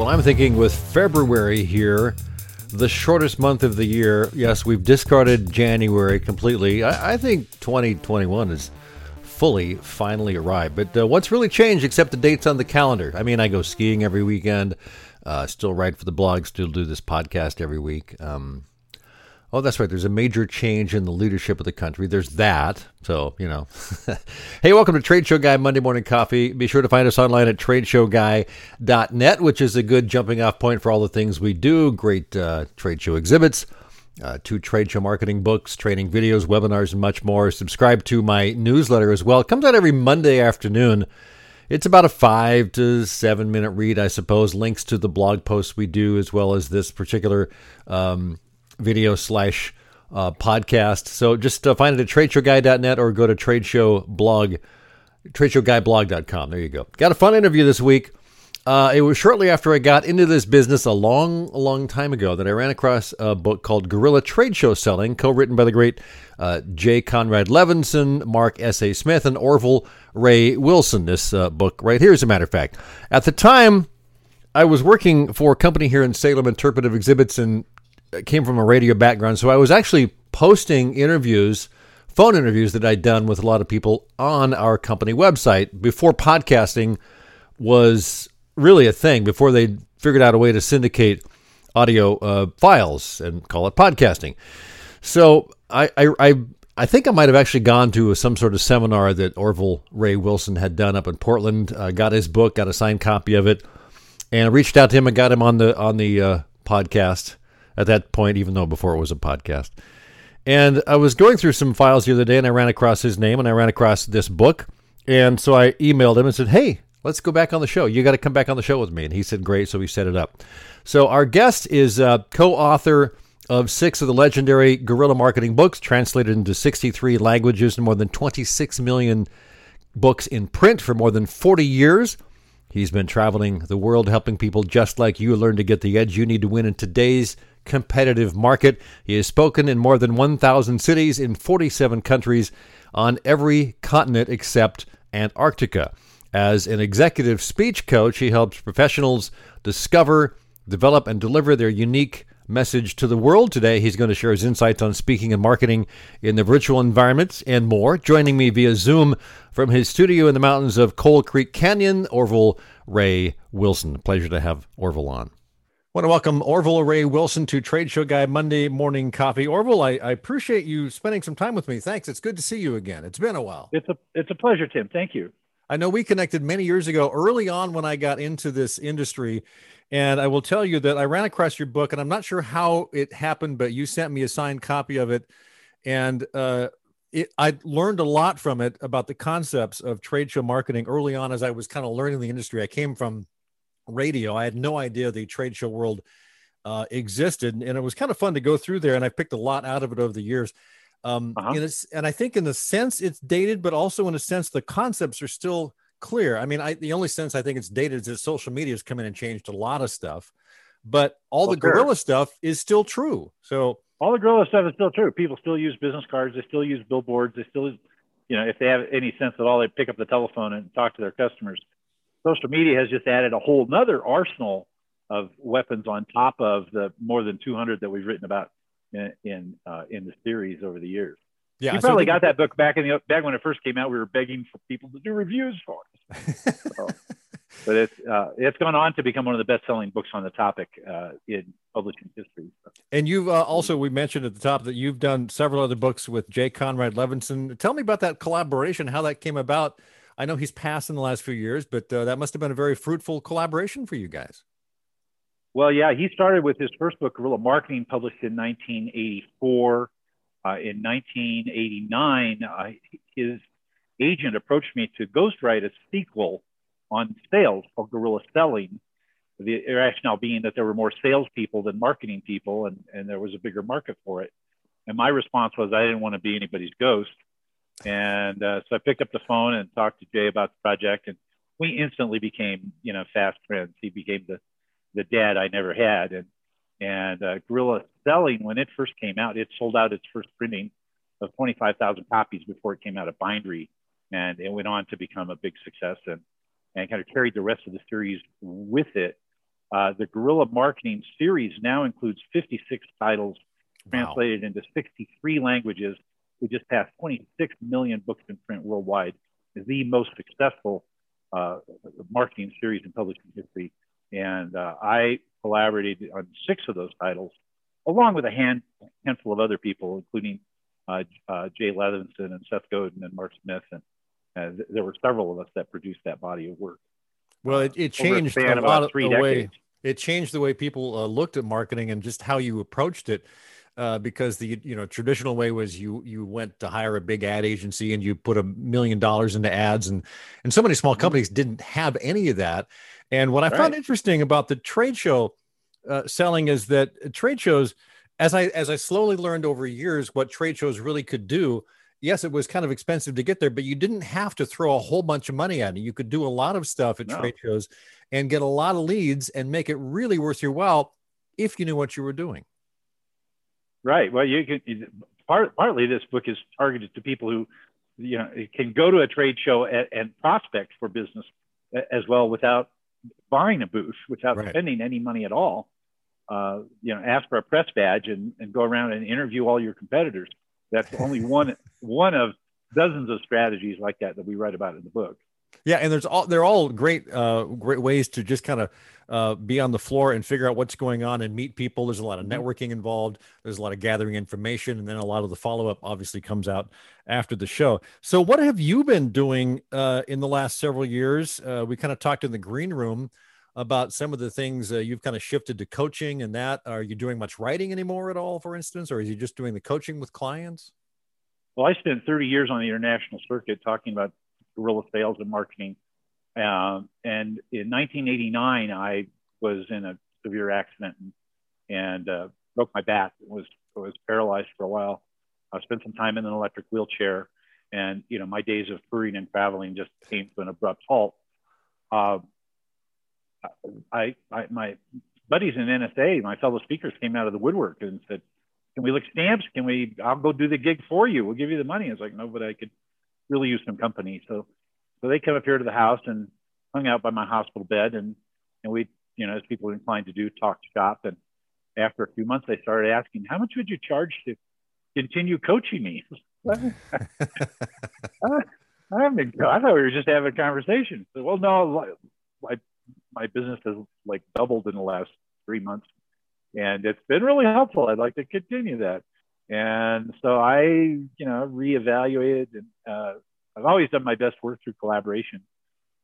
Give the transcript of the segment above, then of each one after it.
Well, I'm thinking with February here, the shortest month of the year, yes, we've discarded January completely. I, I think 2021 is fully finally arrived. But uh, what's really changed except the dates on the calendar? I mean, I go skiing every weekend, uh, still write for the blog, still do this podcast every week. Um, Oh, that's right. There's a major change in the leadership of the country. There's that. So, you know. hey, welcome to Trade Show Guy Monday Morning Coffee. Be sure to find us online at tradeshowguy.net, which is a good jumping off point for all the things we do. Great uh, trade show exhibits, uh, two trade show marketing books, training videos, webinars, and much more. Subscribe to my newsletter as well. It comes out every Monday afternoon. It's about a five to seven minute read, I suppose. Links to the blog posts we do, as well as this particular um, video slash uh, podcast. So just uh, find it at tradeshowguy.net or go to tradeshowblog, tradeshowguyblog.com. There you go. Got a fun interview this week. Uh, it was shortly after I got into this business a long, long time ago that I ran across a book called Guerrilla Trade Show Selling, co-written by the great uh, Jay Conrad Levinson, Mark S. A. Smith, and Orville Ray Wilson. This uh, book right here, as a matter of fact. At the time, I was working for a company here in Salem, Interpretive Exhibits, and came from a radio background, so I was actually posting interviews, phone interviews that I'd done with a lot of people on our company website before podcasting was really a thing. Before they figured out a way to syndicate audio uh, files and call it podcasting. So I, I, I I think I might have actually gone to some sort of seminar that Orville Ray Wilson had done up in Portland. Uh, got his book, got a signed copy of it, and reached out to him and got him on the on the uh, podcast at that point, even though before it was a podcast. And I was going through some files the other day and I ran across his name and I ran across this book. And so I emailed him and said, Hey, let's go back on the show. You got to come back on the show with me. And he said, Great. So we set it up. So our guest is uh, co author of six of the legendary guerrilla marketing books, translated into 63 languages and more than 26 million books in print for more than 40 years. He's been traveling the world helping people just like you learn to get the edge you need to win in today's competitive market. He has spoken in more than 1,000 cities in 47 countries on every continent except Antarctica. As an executive speech coach, he helps professionals discover, develop, and deliver their unique message to the world. Today, he's going to share his insights on speaking and marketing in the virtual environments and more. Joining me via Zoom from his studio in the mountains of Coal Creek Canyon, Orville Ray Wilson. Pleasure to have Orville on want to welcome Orville Ray Wilson to Trade Show Guy Monday Morning Coffee. Orville, I, I, appreciate you spending some time with me. Thanks. It's good to see you again. It's been a while. It's a it's a pleasure, Tim. Thank you. I know we connected many years ago, early on when I got into this industry. And I will tell you that I ran across your book, and I'm not sure how it happened, but you sent me a signed copy of it. And uh, it, I learned a lot from it about the concepts of trade show marketing early on as I was kind of learning the industry. I came from radio. I had no idea the trade show world uh, existed, and it was kind of fun to go through there. And I picked a lot out of it over the years. Um, uh-huh. and, and I think in the sense it's dated, but also in a sense the concepts are still clear. I mean, I, the only sense I think it's dated is that social media has come in and changed a lot of stuff, but all well, the guerrilla sure. stuff is still true. So all the guerrilla stuff is still true. People still use business cards. They still use billboards. They still, you know, if they have any sense at all, they pick up the telephone and talk to their customers social media has just added a whole nother arsenal of weapons on top of the more than 200 that we've written about in in, uh, in the series over the years. Yeah, you probably so got that book back in the back when it first came out. We were begging for people to do reviews for us. so, but it's uh, it's gone on to become one of the best selling books on the topic uh, in publishing history. And you've uh, also we mentioned at the top that you've done several other books with Jay Conrad Levinson. Tell me about that collaboration, how that came about I know he's passed in the last few years, but uh, that must have been a very fruitful collaboration for you guys. Well, yeah, he started with his first book, Guerrilla Marketing, published in 1984. Uh, in 1989, uh, his agent approached me to ghostwrite a sequel on sales called Guerrilla Selling. The rationale being that there were more salespeople than marketing people, and, and there was a bigger market for it. And my response was, I didn't want to be anybody's ghost. And uh, so I picked up the phone and talked to Jay about the project, and we instantly became, you know, fast friends. He became the the dad I never had, and and uh, Guerrilla Selling when it first came out, it sold out its first printing of 25,000 copies before it came out of bindery, and it went on to become a big success and and kind of carried the rest of the series with it. Uh, the Guerrilla Marketing series now includes 56 titles translated wow. into 63 languages. We just passed 26 million books in print worldwide. Is the most successful uh, marketing series in publishing history. And uh, I collaborated on six of those titles, along with a hand, handful of other people, including uh, uh Jay Levinson and Seth Godin and Mark Smith. And uh, there were several of us that produced that body of work. Well, it, it changed a, a lot of the way it changed the way people uh, looked at marketing and just how you approached it. Uh, because the you know traditional way was you you went to hire a big ad agency and you put a million dollars into ads and and so many small mm-hmm. companies didn't have any of that and what i right. found interesting about the trade show uh, selling is that trade shows as i as i slowly learned over years what trade shows really could do yes, it was kind of expensive to get there, but you didn't have to throw a whole bunch of money at it. You could do a lot of stuff at no. trade shows and get a lot of leads and make it really worth your while if you knew what you were doing. Right. Well, you can part, partly this book is targeted to people who, you know, can go to a trade show and, and prospect for business as well without buying a booth, without right. spending any money at all. Uh, you know, ask for a press badge and, and go around and interview all your competitors. That's only one one of dozens of strategies like that that we write about in the book. Yeah, and there's all they're all great uh, great ways to just kind of uh, be on the floor and figure out what's going on and meet people. There's a lot of mm-hmm. networking involved. There's a lot of gathering information, and then a lot of the follow up obviously comes out after the show. So, what have you been doing uh, in the last several years? Uh, we kind of talked in the green room about some of the things uh, you've kind of shifted to coaching and that. Are you doing much writing anymore at all, for instance, or is you just doing the coaching with clients? Well, I spent 30 years on the international circuit talking about guerrilla sales and marketing. Um, and in 1989, I was in a severe accident and, and uh, broke my back. was was paralyzed for a while. I spent some time in an electric wheelchair, and you know my days of touring and traveling just came to an abrupt halt. Uh, I, I my buddies in NSA, my fellow speakers, came out of the woodwork and said, can we look stamps? Can we, I'll go do the gig for you. We'll give you the money. I was like, no, but I could really use some company. So, so they come up here to the house and hung out by my hospital bed. And, and we, you know, as people are inclined to do, talk shop. And after a few months, they started asking, how much would you charge to continue coaching me? I, I, I thought we were just having a conversation. So, well, no, my, my business has like doubled in the last three months and it's been really helpful. I'd like to continue that. And so I, you know, reevaluated, and uh, I've always done my best work through collaboration.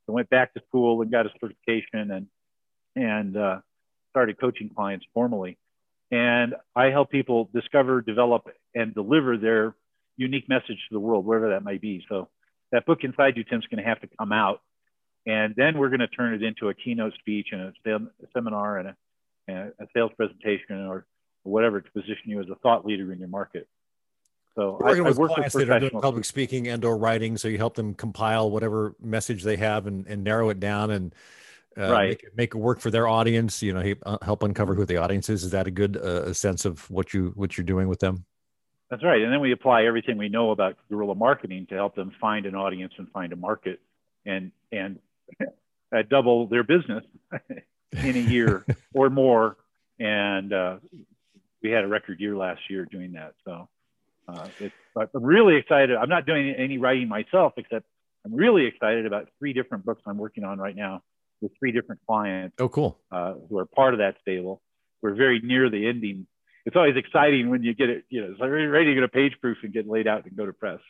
I went back to school and got a certification, and and uh, started coaching clients formally. And I help people discover, develop, and deliver their unique message to the world, wherever that may be. So that book inside you, Tim's going to have to come out, and then we're going to turn it into a keynote speech and a, sem- seminar and a a sales presentation or, whatever to position you as a thought leader in your market. So working I, with I work clients with that are doing public speaking and or writing, so you help them compile whatever message they have and, and narrow it down and uh, right. make, it, make it work for their audience. You know, uh, help uncover who the audience is. Is that a good uh, sense of what you what you're doing with them? That's right. And then we apply everything we know about guerrilla marketing to help them find an audience and find a market and and uh, double their business in a year or more. And uh, we had a record year last year doing that. So uh, it's, I'm really excited. I'm not doing any writing myself, except I'm really excited about three different books I'm working on right now with three different clients. Oh, cool. Uh, who are part of that stable. We're very near the ending. It's always exciting when you get it, you know, it's like ready to get a page proof and get laid out and go to press.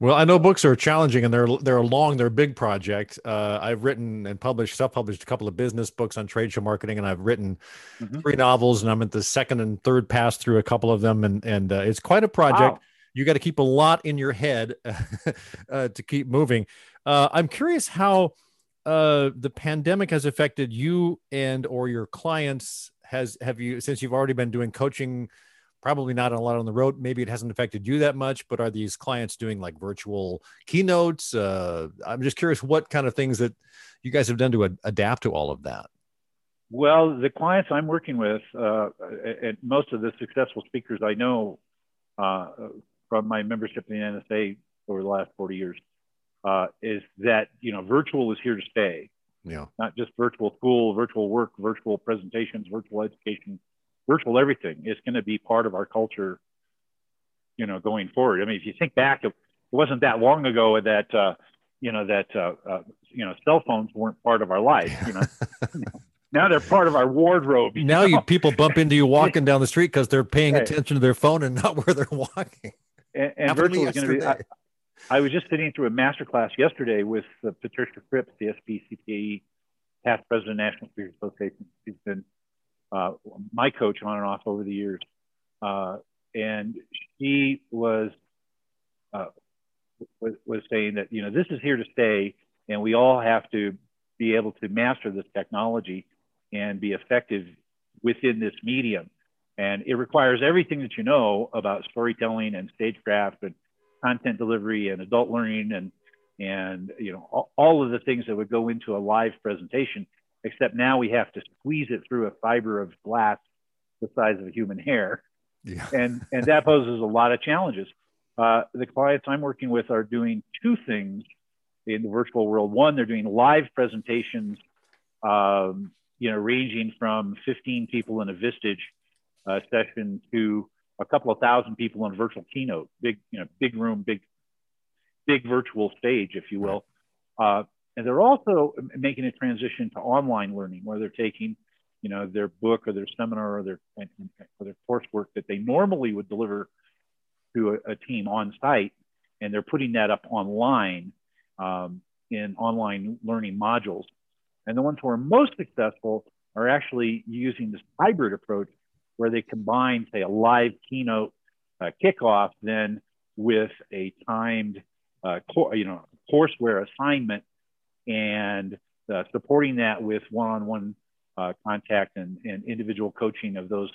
Well, I know books are challenging and they're they're long, they're a big project. Uh, I've written and published, self-published a couple of business books on trade show marketing, and I've written mm-hmm. three novels, and I'm at the second and third pass through a couple of them, and and uh, it's quite a project. Wow. You got to keep a lot in your head uh, to keep moving. Uh, I'm curious how uh, the pandemic has affected you and or your clients. Has have you since you've already been doing coaching? Probably not a lot on the road. Maybe it hasn't affected you that much, but are these clients doing like virtual keynotes? Uh, I'm just curious what kind of things that you guys have done to ad- adapt to all of that. Well, the clients I'm working with, uh, and most of the successful speakers I know uh, from my membership in the NSA over the last 40 years, uh, is that you know virtual is here to stay. Yeah. Not just virtual school, virtual work, virtual presentations, virtual education, virtual everything. is going to be part of our culture, you know, going forward. I mean, if you think back, it wasn't that long ago that, uh, you know, that, uh, uh, you know, cell phones weren't part of our life, you know. now they're part of our wardrobe. You now know? you people bump into you walking down the street because they're paying attention to their phone and not where they're walking. And, and virtual is going to be. I, I, was just sitting through a master class yesterday with uh, Patricia Cripps, the SPCPAE past president of National Speakers Association. She's been uh, my coach on and off over the years, uh, and she was, uh, was was saying that you know this is here to stay, and we all have to be able to master this technology and be effective within this medium. And it requires everything that you know about storytelling and stagecraft and content delivery and adult learning and and you know all, all of the things that would go into a live presentation. Except now we have to squeeze it through a fiber of glass the size of a human hair, yeah. and and that poses a lot of challenges. Uh, the clients I'm working with are doing two things in the virtual world. One, they're doing live presentations um, you know, ranging from 15 people in a Vistage uh, session to a couple of thousand people in a virtual keynote, big, you know, big room, big, big virtual stage, if you will. Uh, and they're also making a transition to online learning where they're taking, you know, their book or their seminar or their, or their coursework that they normally would deliver to a, a team on site, and they're putting that up online um, in online learning modules. And the ones who are most successful are actually using this hybrid approach where they combine, say, a live keynote uh, kickoff then with a timed, uh, you know, courseware assignment and uh, supporting that with one-on-one uh, contact and, and, individual coaching of those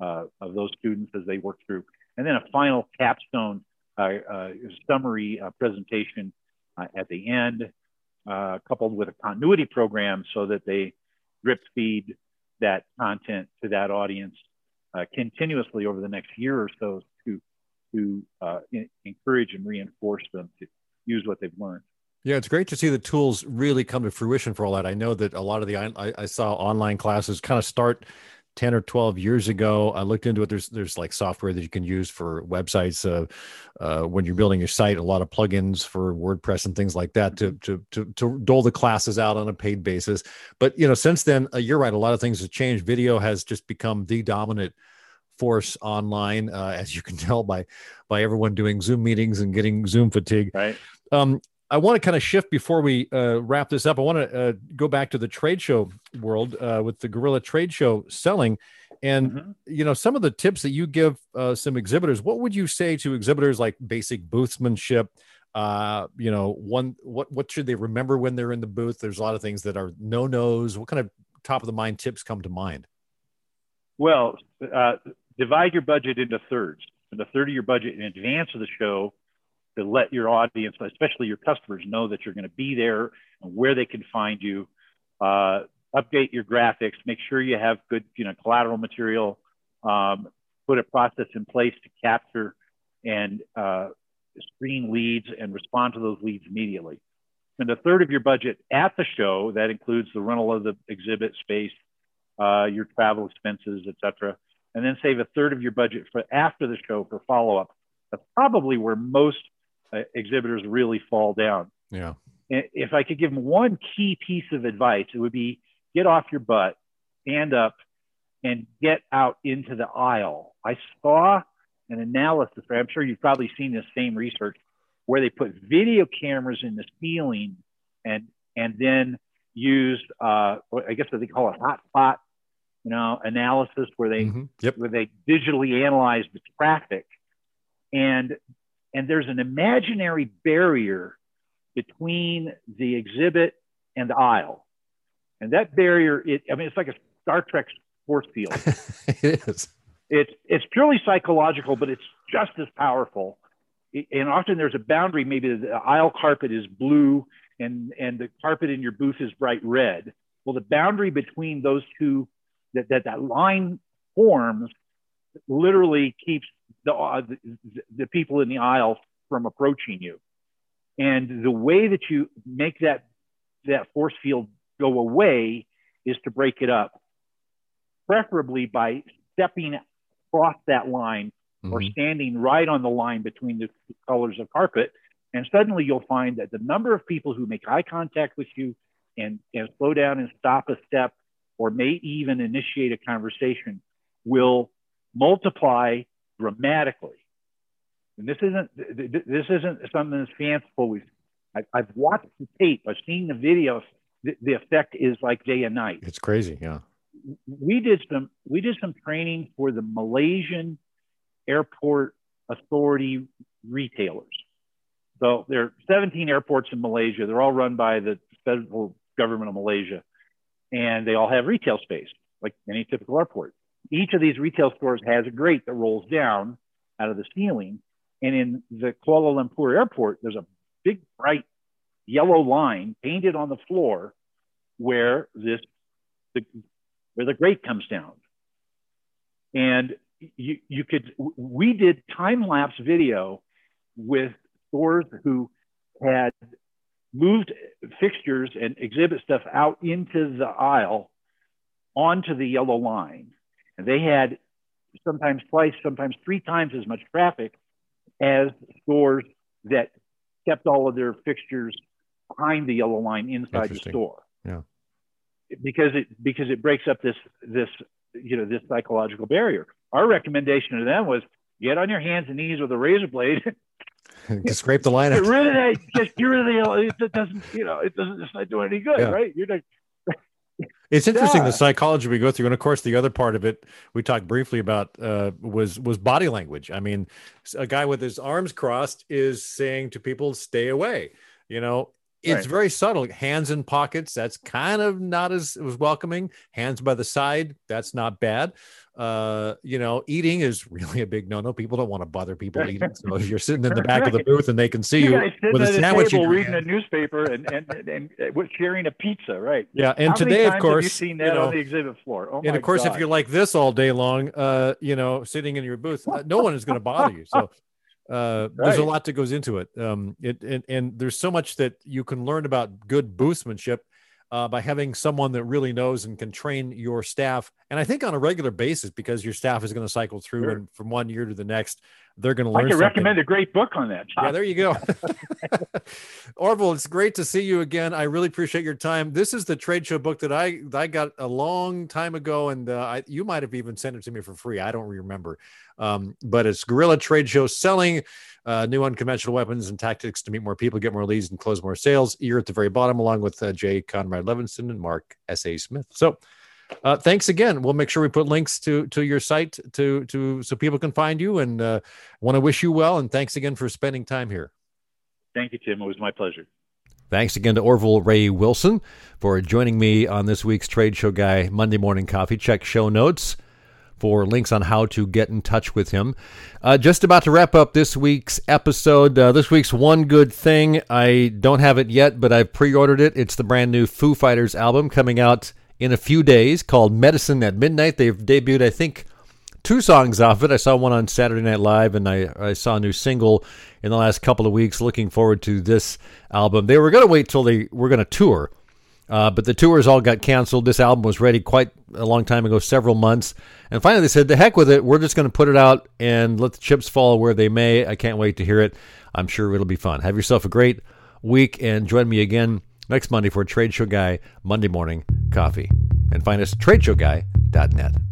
uh, of those students as they work through, and then a final capstone uh, summary presentation at the end uh, coupled with a continuity program so that they drip feed that content to that audience uh, continuously over the next year or so to to uh, in, encourage and reinforce them to use what they've learned. Yeah, it's great to see the tools really come to fruition for all that. I know that a lot of the I, I saw online classes kind of start 10 or 12 years ago. I looked into it. There's there's like software that you can use for websites uh, uh, when you're building your site a lot of plugins for wordpress and things like that to, to to to dole the classes out on a paid basis. But you know since then uh, you're right a lot of things have changed. Video has just become the dominant force online uh, as you can tell by by everyone doing zoom meetings and getting zoom fatigue. Right. Um, I want to kind of shift before we uh, wrap this up. I want to uh, go back to the trade show world uh, with the Guerrilla Trade Show selling, and mm-hmm. you know some of the tips that you give uh, some exhibitors. What would you say to exhibitors like basic boothsmanship? Uh, you know, one what what should they remember when they're in the booth? There's a lot of things that are no nos. What kind of top of the mind tips come to mind? Well, uh, divide your budget into thirds. And a third of your budget in advance of the show to let your audience, especially your customers, know that you're going to be there and where they can find you. Uh, update your graphics, make sure you have good, you know, collateral material. Um, put a process in place to capture and uh, screen leads and respond to those leads immediately. And a third of your budget at the show that includes the rental of the exhibit space, uh, your travel expenses, etc. And then save a third of your budget for after the show for follow up. That's probably where most uh, exhibitors really fall down. Yeah. If I could give them one key piece of advice, it would be get off your butt, stand up, and get out into the aisle. I saw an analysis, I'm sure you've probably seen this same research, where they put video cameras in the ceiling and and then used, uh, I guess what they call a hotspot, you know, analysis, where they mm-hmm. yep. where they digitally analyze the traffic, and and there's an imaginary barrier between the exhibit and the aisle. And that barrier, it, I mean, it's like a Star Trek force field. it is. It's, it's purely psychological, but it's just as powerful. And often there's a boundary. Maybe the aisle carpet is blue and, and the carpet in your booth is bright red. Well, the boundary between those two, that, that, that line forms, literally keeps the, uh, the, the people in the aisle from approaching you. And the way that you make that that force field go away is to break it up, preferably by stepping across that line mm-hmm. or standing right on the line between the colors of carpet. And suddenly you'll find that the number of people who make eye contact with you and, and slow down and stop a step or may even initiate a conversation will multiply dramatically. And this isn't this isn't something that's fanciful. We've I, have watched the tape. I've seen the video. The, the, effect is like day and night. It's crazy. Yeah. We did some we did some training for the Malaysian airport authority retailers. So there are 17 airports in Malaysia. They're all run by the federal government of Malaysia, and they all have retail space like any typical airport. Each of these retail stores has a grate that rolls down out of the ceiling. And in the Kuala Lumpur airport, there's a big bright yellow line painted on the floor where this the, where the grate comes down. And you, you could we did time lapse video with stores who had moved fixtures and exhibit stuff out into the aisle onto the yellow line. They had sometimes twice, sometimes three times as much traffic as stores that kept all of their fixtures behind the yellow line inside the store. Yeah. Because it because it breaks up this this you know this psychological barrier. Our recommendation to them was get on your hands and knees with a razor blade. scrape the line out. Get rid of that. Just get rid of the. It doesn't. You know. It doesn't. It's not doing any good, yeah. right? You're not. It's interesting yeah. the psychology we go through, and of course, the other part of it we talked briefly about uh, was was body language. I mean, a guy with his arms crossed is saying to people, "Stay away." You know, it's right. very subtle. Hands in pockets, that's kind of not as, as welcoming. Hands by the side, that's not bad. Uh, you know, eating is really a big no-no. People don't want to bother people eating. So if you're sitting in the back of the booth and they can see you, you with a sandwich, table, reading a newspaper and, and, and, and, sharing a pizza, right? Yeah, and How today, of course, you seen that you know, on the exhibit floor. Oh and of course, God. if you're like this all day long, uh, you know, sitting in your booth, uh, no one is going to bother you. So uh, right. there's a lot that goes into it. Um, it and, and, there's so much that you can learn about good boothmanship uh, by having someone that really knows and can train your staff. And I think on a regular basis, because your staff is going to cycle through sure. and from one year to the next, they're going to learn. I can something. recommend a great book on that. Yeah, there you go. Orville, it's great to see you again. I really appreciate your time. This is the trade show book that I that I got a long time ago, and uh, I, you might have even sent it to me for free. I don't remember, um, but it's Guerrilla Trade Show selling. Uh, new unconventional weapons and tactics to meet more people, get more leads, and close more sales. You're at the very bottom, along with uh, Jay Conrad Levinson and Mark S. A. Smith. So, uh, thanks again. We'll make sure we put links to to your site to to so people can find you. And uh, want to wish you well. And thanks again for spending time here. Thank you, Tim. It was my pleasure. Thanks again to Orville Ray Wilson for joining me on this week's Trade Show Guy Monday Morning Coffee. Check show notes for links on how to get in touch with him. Uh, just about to wrap up this week's episode. Uh, this week's one good thing. I don't have it yet, but I've pre ordered it. It's the brand new Foo Fighters album coming out in a few days called Medicine at Midnight. They've debuted, I think, two songs off it. I saw one on Saturday Night Live, and I, I saw a new single in the last couple of weeks. Looking forward to this album. They were going to wait till they were going to tour, uh, but the tours all got canceled. This album was ready quite a long time ago, several months. And finally, they said, the heck with it. We're just going to put it out and let the chips fall where they may. I can't wait to hear it. I'm sure it'll be fun. Have yourself a great week and join me again next Monday for a Trade Show Guy Monday Morning Coffee. And find us at tradeshowguy.net.